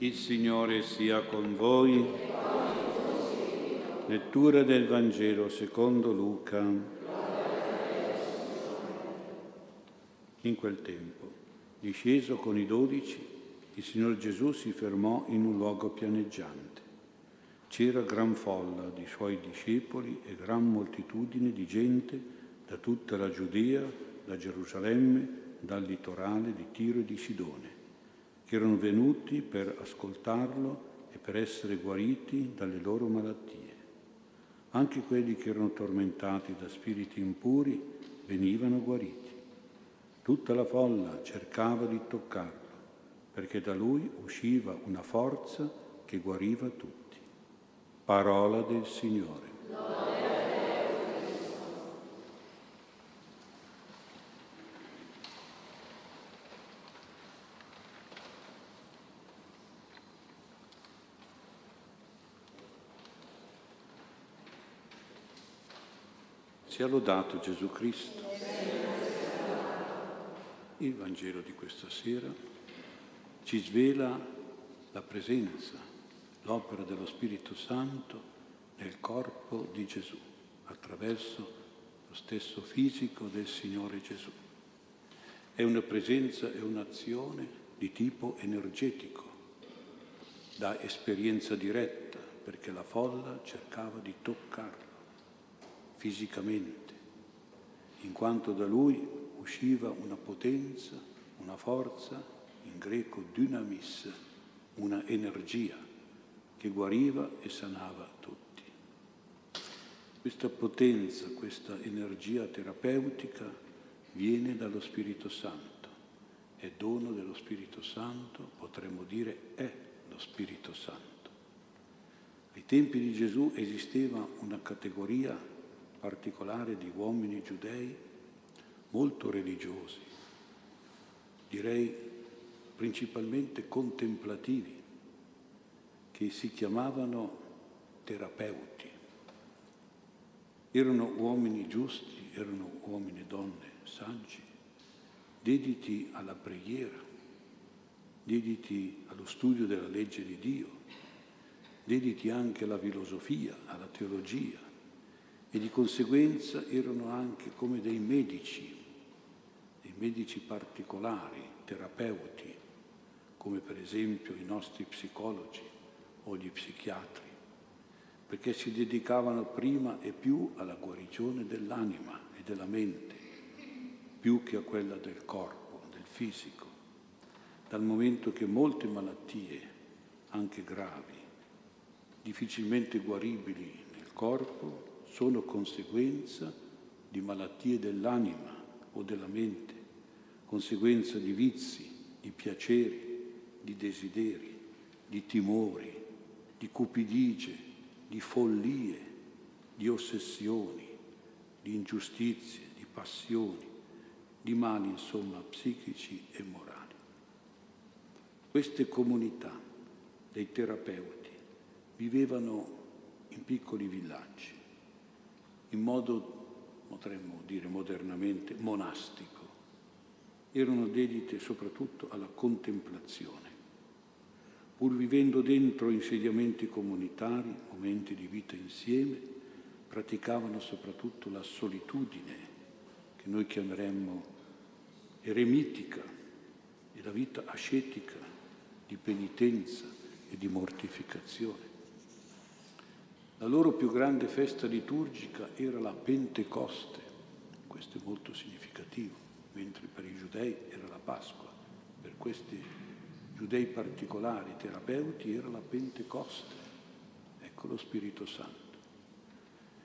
Il Signore sia con voi. Lettura del Vangelo secondo Luca. In quel tempo, disceso con i dodici, il Signor Gesù si fermò in un luogo pianeggiante. C'era gran folla di suoi discepoli e gran moltitudine di gente da tutta la Giudea, da Gerusalemme, dal litorale di Tiro e di Sidone che erano venuti per ascoltarlo e per essere guariti dalle loro malattie. Anche quelli che erano tormentati da spiriti impuri venivano guariti. Tutta la folla cercava di toccarlo, perché da lui usciva una forza che guariva tutti. Parola del Signore. Sia lodato Gesù Cristo. Il Vangelo di questa sera ci svela la presenza, l'opera dello Spirito Santo nel corpo di Gesù, attraverso lo stesso fisico del Signore Gesù. È una presenza e un'azione di tipo energetico, da esperienza diretta, perché la folla cercava di toccarlo fisicamente, in quanto da lui usciva una potenza, una forza, in greco dynamis, una energia che guariva e sanava tutti. Questa potenza, questa energia terapeutica viene dallo Spirito Santo, è dono dello Spirito Santo, potremmo dire è lo Spirito Santo. Ai tempi di Gesù esisteva una categoria particolare di uomini giudei molto religiosi, direi principalmente contemplativi, che si chiamavano terapeuti. Erano uomini giusti, erano uomini e donne saggi, dediti alla preghiera, dediti allo studio della legge di Dio, dediti anche alla filosofia, alla teologia, e di conseguenza erano anche come dei medici, dei medici particolari, terapeuti, come per esempio i nostri psicologi o gli psichiatri, perché si dedicavano prima e più alla guarigione dell'anima e della mente, più che a quella del corpo, del fisico, dal momento che molte malattie, anche gravi, difficilmente guaribili nel corpo, sono conseguenza di malattie dell'anima o della mente, conseguenza di vizi, di piaceri, di desideri, di timori, di cupidigie, di follie, di ossessioni, di ingiustizie, di passioni, di mali insomma psichici e morali. Queste comunità dei terapeuti vivevano in piccoli villaggi in modo, potremmo dire modernamente, monastico. Erano dedite soprattutto alla contemplazione. Pur vivendo dentro insediamenti comunitari, momenti di vita insieme, praticavano soprattutto la solitudine, che noi chiameremmo eremitica, e la vita ascetica di penitenza e di mortificazione. La loro più grande festa liturgica era la Pentecoste, questo è molto significativo, mentre per i giudei era la Pasqua, per questi giudei particolari, terapeuti, era la Pentecoste, ecco lo Spirito Santo.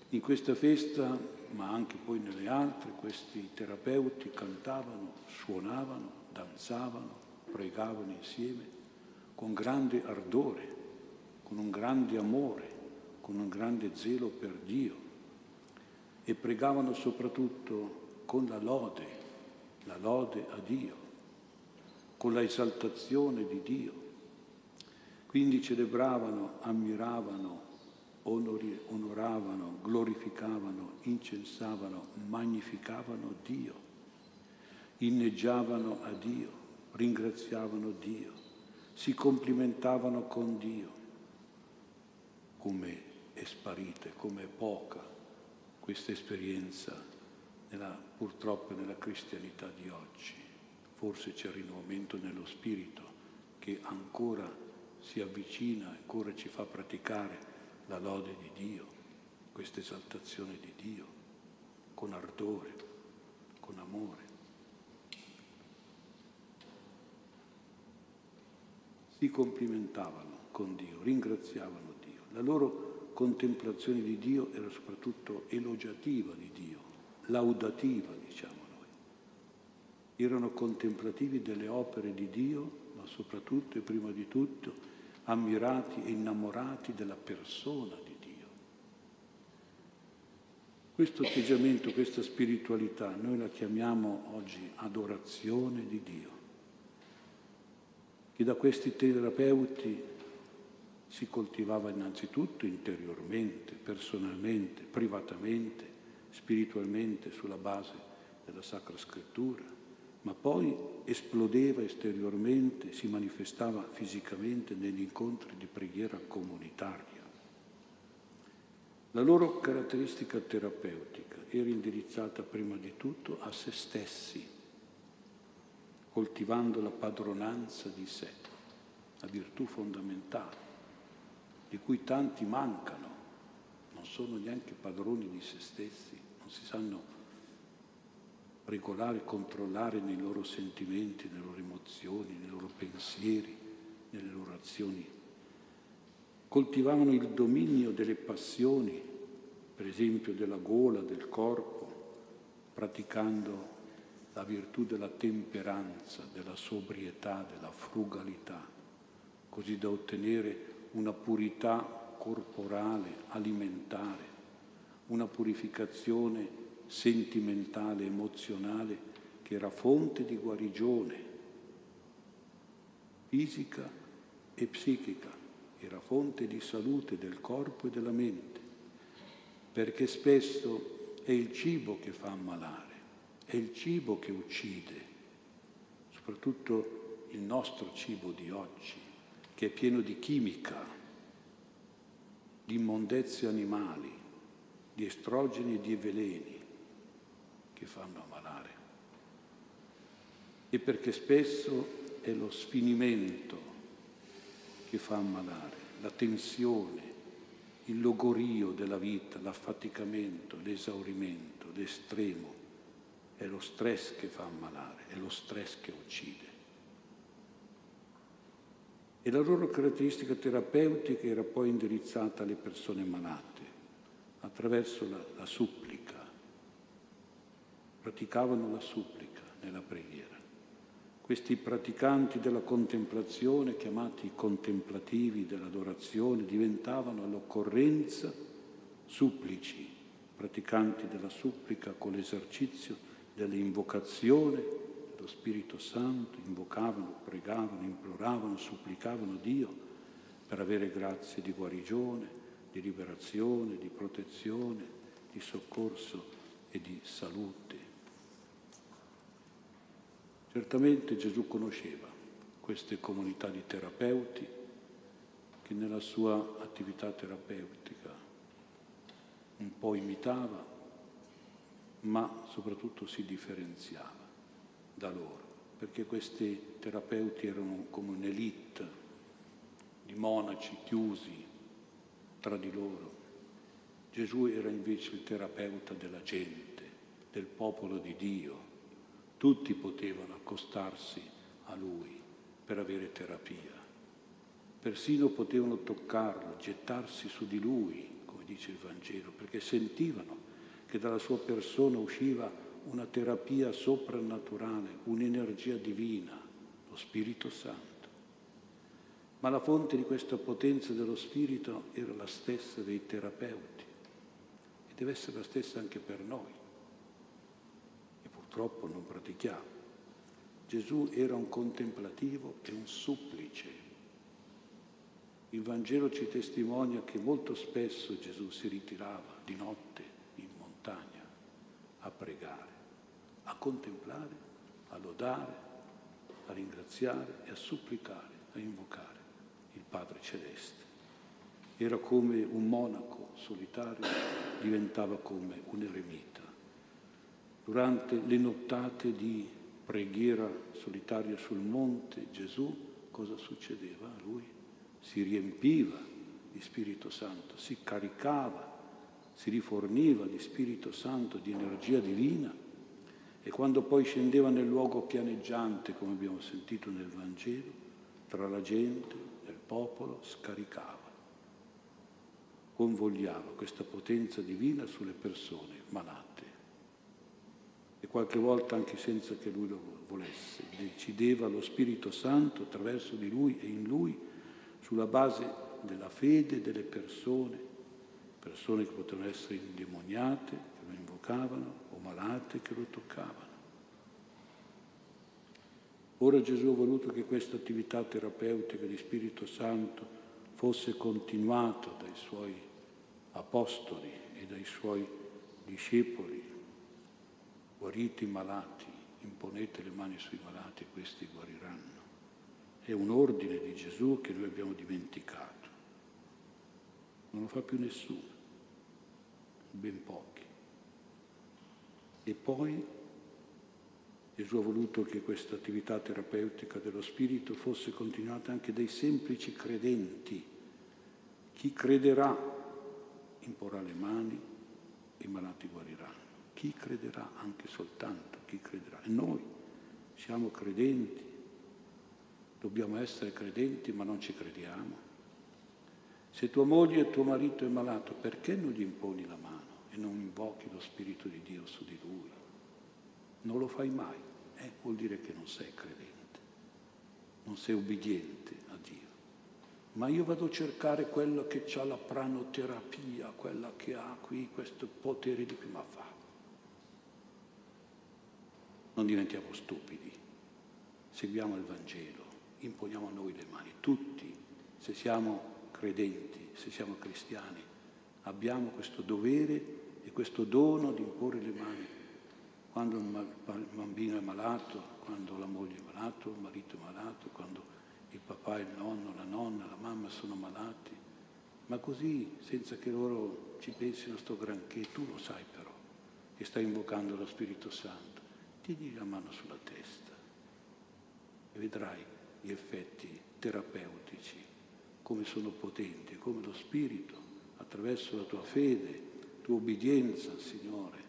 In questa festa, ma anche poi nelle altre, questi terapeuti cantavano, suonavano, danzavano, pregavano insieme con grande ardore, con un grande amore con un grande zelo per Dio e pregavano soprattutto con la lode, la lode a Dio, con la esaltazione di Dio. Quindi celebravano, ammiravano, onori, onoravano, glorificavano, incensavano, magnificavano Dio, inneggiavano a Dio, ringraziavano Dio, si complimentavano con Dio. Come è sparita, come è poca questa esperienza nella, purtroppo nella cristianità di oggi. Forse c'è rinnovamento nello spirito che ancora si avvicina, ancora ci fa praticare la lode di Dio, questa esaltazione di Dio, con ardore, con amore. Si complimentavano con Dio, ringraziavano Dio. La loro contemplazione di Dio era soprattutto elogiativa di Dio, laudativa, diciamo noi. Erano contemplativi delle opere di Dio, ma soprattutto e prima di tutto ammirati e innamorati della persona di Dio. Questo atteggiamento, questa spiritualità, noi la chiamiamo oggi adorazione di Dio, che da questi terapeuti si coltivava innanzitutto interiormente, personalmente, privatamente, spiritualmente, sulla base della Sacra Scrittura, ma poi esplodeva esteriormente, si manifestava fisicamente negli incontri di preghiera comunitaria. La loro caratteristica terapeutica era indirizzata prima di tutto a se stessi, coltivando la padronanza di sé, la virtù fondamentale, di cui tanti mancano, non sono neanche padroni di se stessi, non si sanno regolare, controllare nei loro sentimenti, nelle loro emozioni, nei loro pensieri, nelle loro azioni. Coltivavano il dominio delle passioni, per esempio della gola, del corpo, praticando la virtù della temperanza, della sobrietà, della frugalità, così da ottenere una purità corporale, alimentare, una purificazione sentimentale, emozionale, che era fonte di guarigione fisica e psichica, era fonte di salute del corpo e della mente, perché spesso è il cibo che fa ammalare, è il cibo che uccide, soprattutto il nostro cibo di oggi, che è pieno di chimica, di immondezze animali, di estrogeni e di veleni che fanno ammalare. E perché spesso è lo sfinimento che fa ammalare, la tensione, il logorio della vita, l'affaticamento, l'esaurimento, l'estremo. È lo stress che fa ammalare, è lo stress che uccide. E la loro caratteristica terapeutica era poi indirizzata alle persone malate attraverso la, la supplica, praticavano la supplica nella preghiera. Questi praticanti della contemplazione, chiamati contemplativi dell'adorazione, diventavano all'occorrenza supplici, praticanti della supplica con l'esercizio dell'invocazione dello Spirito Santo, invocavano, pregavano, imploravano, supplicavano Dio per avere grazie di guarigione, di liberazione, di protezione, di soccorso e di salute. Certamente Gesù conosceva queste comunità di terapeuti che nella sua attività terapeutica un po' imitava, ma soprattutto si differenziava da loro, perché questi terapeuti erano come un'elite di monaci chiusi tra di loro. Gesù era invece il terapeuta della gente, del popolo di Dio, tutti potevano accostarsi a lui per avere terapia. Persino potevano toccarlo, gettarsi su di lui, come dice il Vangelo, perché sentivano che dalla sua persona usciva una terapia soprannaturale, un'energia divina, lo Spirito Santo. Ma la fonte di questa potenza dello Spirito era la stessa dei terapeuti e deve essere la stessa anche per noi purtroppo non pratichiamo. Gesù era un contemplativo e un supplice. Il Vangelo ci testimonia che molto spesso Gesù si ritirava di notte in montagna a pregare, contemplare, a lodare, a ringraziare e a supplicare a invocare il Padre Celeste. Era come un monaco solitario, diventava come un eremita. Durante le nottate di preghiera solitaria sul monte, Gesù cosa succedeva a lui? Si riempiva di Spirito Santo, si caricava, si riforniva di Spirito Santo, di energia divina e quando poi scendeva nel luogo pianeggiante, come abbiamo sentito nel Vangelo, tra la gente, il popolo, scaricava, convogliava questa potenza divina sulle persone malate. E qualche volta anche senza che lui lo volesse, decideva lo Spirito Santo attraverso di lui e in lui sulla base della fede delle persone, persone che potevano essere indemoniate, che lo invocavano, malate che lo toccavano. Ora Gesù ha voluto che questa attività terapeutica di Spirito Santo fosse continuata dai suoi apostoli e dai suoi discepoli, guariti i malati, imponete le mani sui malati e questi guariranno. È un ordine di Gesù che noi abbiamo dimenticato. Non lo fa più nessuno, ben pochi. E poi Gesù ha voluto che questa attività terapeutica dello Spirito fosse continuata anche dai semplici credenti. Chi crederà imporrà le mani i malati guariranno. Chi crederà anche soltanto, chi crederà. E noi siamo credenti, dobbiamo essere credenti ma non ci crediamo. Se tua moglie e tuo marito è malato, perché non gli imponi la mano? E non invochi lo Spirito di Dio su di lui. Non lo fai mai, eh? vuol dire che non sei credente, non sei ubbidiente a Dio. Ma io vado a cercare quello che ha la pranoterapia, quella che ha qui questo potere di prima fa. Non diventiamo stupidi, seguiamo il Vangelo, imponiamo a noi le mani, tutti, se siamo credenti, se siamo cristiani, abbiamo questo dovere e questo dono di imporre le mani quando un bambino è malato, quando la moglie è malata, il marito è malato, quando il papà, il nonno, la nonna, la mamma sono malati, ma così senza che loro ci pensino sto granché, tu lo sai però, che stai invocando lo Spirito Santo, tieni la mano sulla testa e vedrai gli effetti terapeutici, come sono potenti, come lo Spirito, attraverso la tua fede, tua obbedienza Signore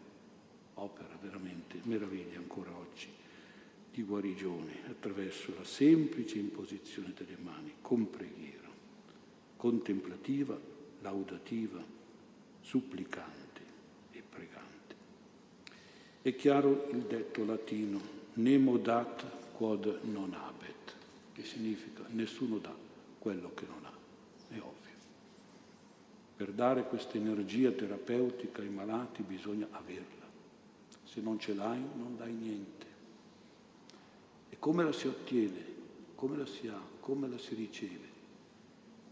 opera veramente meraviglia ancora oggi di guarigione attraverso la semplice imposizione delle mani con preghiera, contemplativa, laudativa, supplicante e pregante. È chiaro il detto latino nemo dat quod non habet, che significa nessuno dà quello che non ha. Per dare questa energia terapeutica ai malati bisogna averla. Se non ce l'hai non dai niente. E come la si ottiene? Come la si ha? Come la si riceve?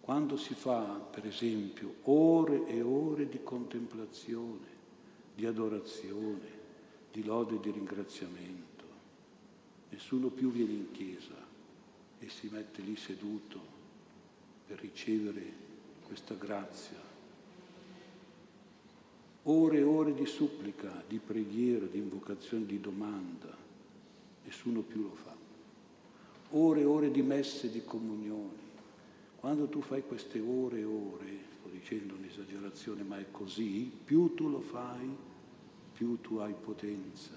Quando si fa, per esempio, ore e ore di contemplazione, di adorazione, di lode e di ringraziamento, nessuno più viene in chiesa e si mette lì seduto per ricevere questa grazia ore e ore di supplica, di preghiera, di invocazione, di domanda, nessuno più lo fa. Ore e ore di messe, di comunioni. Quando tu fai queste ore e ore, sto dicendo un'esagerazione, ma è così, più tu lo fai, più tu hai potenza,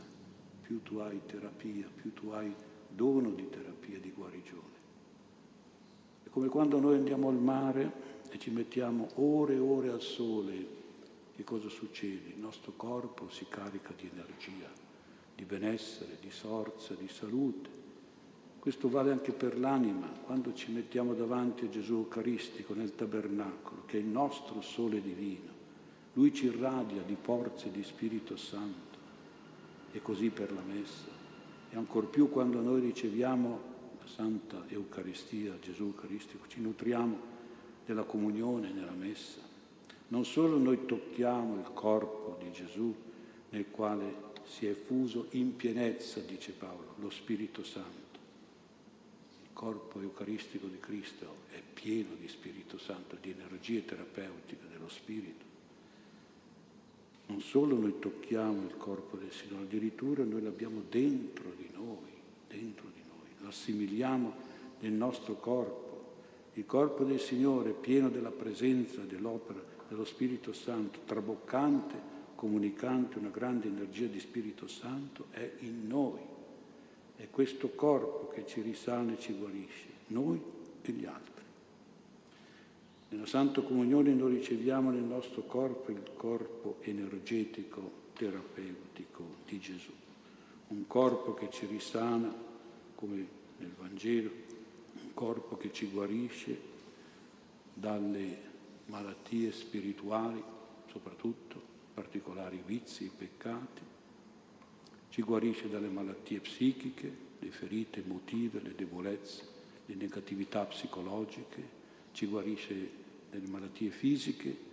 più tu hai terapia, più tu hai dono di terapia, di guarigione. È come quando noi andiamo al mare e ci mettiamo ore e ore al sole che cosa succede? Il nostro corpo si carica di energia, di benessere, di forza, di salute. Questo vale anche per l'anima, quando ci mettiamo davanti a Gesù Eucaristico nel tabernacolo, che è il nostro sole divino. Lui ci irradia di forza e di Spirito Santo. E così per la messa. E ancor più quando noi riceviamo la Santa Eucaristia, Gesù Eucaristico, ci nutriamo della comunione nella messa non solo noi tocchiamo il corpo di Gesù nel quale si è fuso in pienezza, dice Paolo, lo Spirito Santo, corpo eucaristico di Cristo è pieno di Spirito Santo, di energie terapeutiche dello Spirito. Non solo noi tocchiamo il corpo del Signore, addirittura noi l'abbiamo dentro di noi, dentro di noi, lo assimiliamo nel nostro corpo. Il corpo del Signore, pieno della presenza, dell'opera dello Spirito Santo, traboccante, comunicante una grande energia di Spirito Santo, è in noi. È questo corpo che ci risana e ci guarisce, noi e gli altri. Nella Santa Comunione noi riceviamo nel nostro corpo il corpo energetico, terapeutico di Gesù. Un corpo che ci risana, come nel Vangelo, un corpo che ci guarisce dalle malattie spirituali, soprattutto, particolari vizi, peccati, ci guarisce dalle malattie psichiche, le ferite emotive, le debolezze, le negatività psicologiche, ci guarisce dalle malattie fisiche,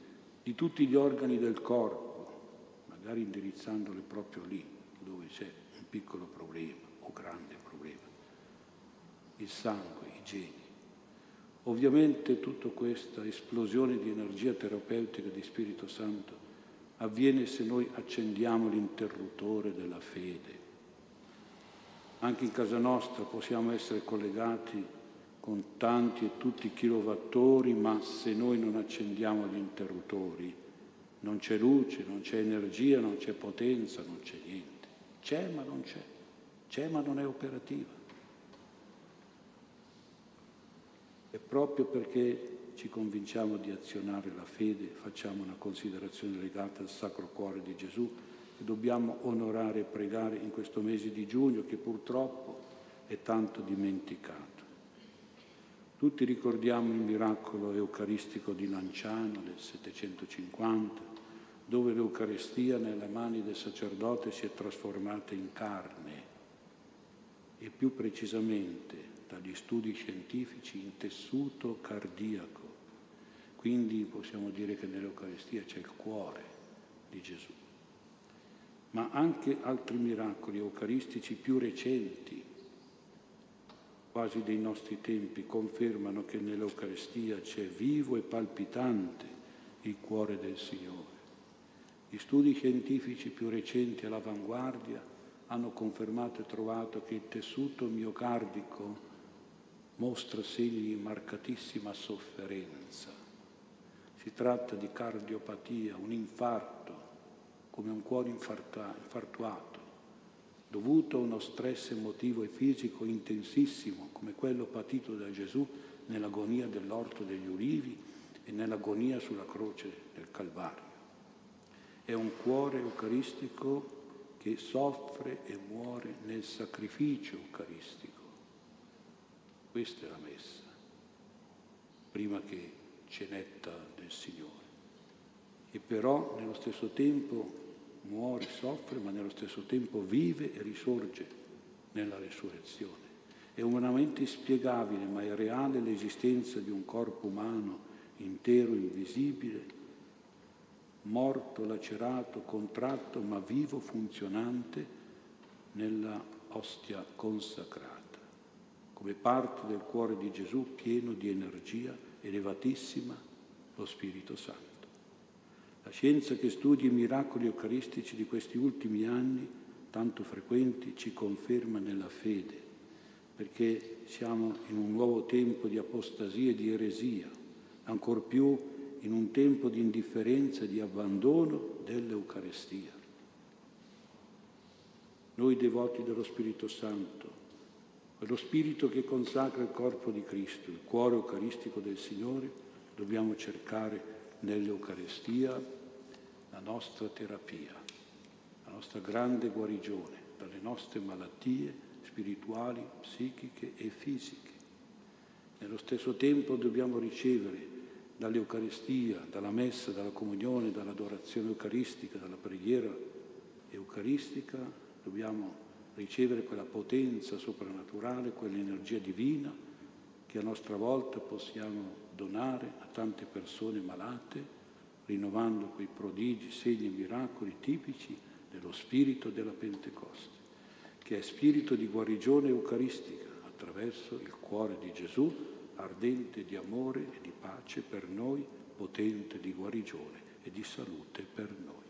di tutti gli organi del corpo, magari indirizzandole proprio lì dove c'è un piccolo problema o grande problema, il sangue, i geni. Ovviamente tutta questa esplosione di energia terapeutica di Spirito Santo avviene se noi accendiamo l'interruttore della fede. Anche in casa nostra possiamo essere collegati con tanti e tutti i kilowattori, ma se noi non accendiamo gli interruttori non c'è luce, non c'è energia, non c'è potenza, non c'è niente. C'è ma non c'è, c'è ma non è operativa. E proprio perché ci convinciamo di azionare la fede, facciamo una considerazione legata al Sacro Cuore di Gesù che dobbiamo onorare e pregare in questo mese di giugno che purtroppo è tanto dimenticato. Tutti ricordiamo il miracolo eucaristico di Lanciano del 750, dove l'Eucaristia nelle mani del sacerdote si è trasformata in carne e più precisamente dagli studi scientifici in tessuto cardiaco quindi possiamo dire che nell'Eucaristia c'è il cuore di Gesù. Ma anche altri miracoli eucaristici più recenti, quasi dei nostri tempi, confermano che nell'Eucaristia c'è vivo e palpitante il cuore del Signore. Gli studi scientifici più recenti all'avanguardia hanno confermato e trovato che il tessuto miocardico mostra segni di marcatissima sofferenza si tratta di cardiopatia, un infarto, come un cuore infartuato, dovuto a uno stress emotivo e fisico intensissimo, come quello patito da Gesù nell'agonia dell'orto degli ulivi e nell'agonia sulla croce del Calvario. È un cuore eucaristico che soffre e muore nel sacrificio eucaristico. Questa è la messa, prima che cenetta del Signore. E però nello stesso tempo muore, soffre, ma nello stesso tempo vive e risorge nella resurrezione. È umanamente inspiegabile, ma è reale l'esistenza di un corpo umano intero, invisibile, morto, lacerato, contratto, ma vivo, funzionante nella ostia consacrata, come parte del cuore di Gesù pieno di energia elevatissima, lo Spirito Santo. La scienza che studia i miracoli eucaristici di questi ultimi anni, tanto frequenti, ci conferma nella fede, perché siamo in un nuovo tempo di apostasia e di eresia, ancor più in un tempo di indifferenza e di abbandono dell'Eucarestia. Noi devoti dello Spirito Santo, quello spirito che consacra il corpo di Cristo, il cuore eucaristico del Signore, dobbiamo cercare nell'Eucaristia la nostra terapia, la nostra grande guarigione dalle nostre malattie spirituali, psichiche e fisiche. Nello stesso tempo dobbiamo ricevere dall'Eucaristia, dalla messa, dalla comunione, dall'adorazione eucaristica, dalla preghiera eucaristica, dobbiamo ricevere quella potenza soprannaturale, quell'energia divina che a nostra volta possiamo donare a tante persone malate, rinnovando quei prodigi, segni e miracoli tipici dello spirito della Pentecoste, che è spirito di guarigione eucaristica attraverso il cuore di Gesù, ardente di amore e di pace per noi, potente di guarigione e di salute per noi.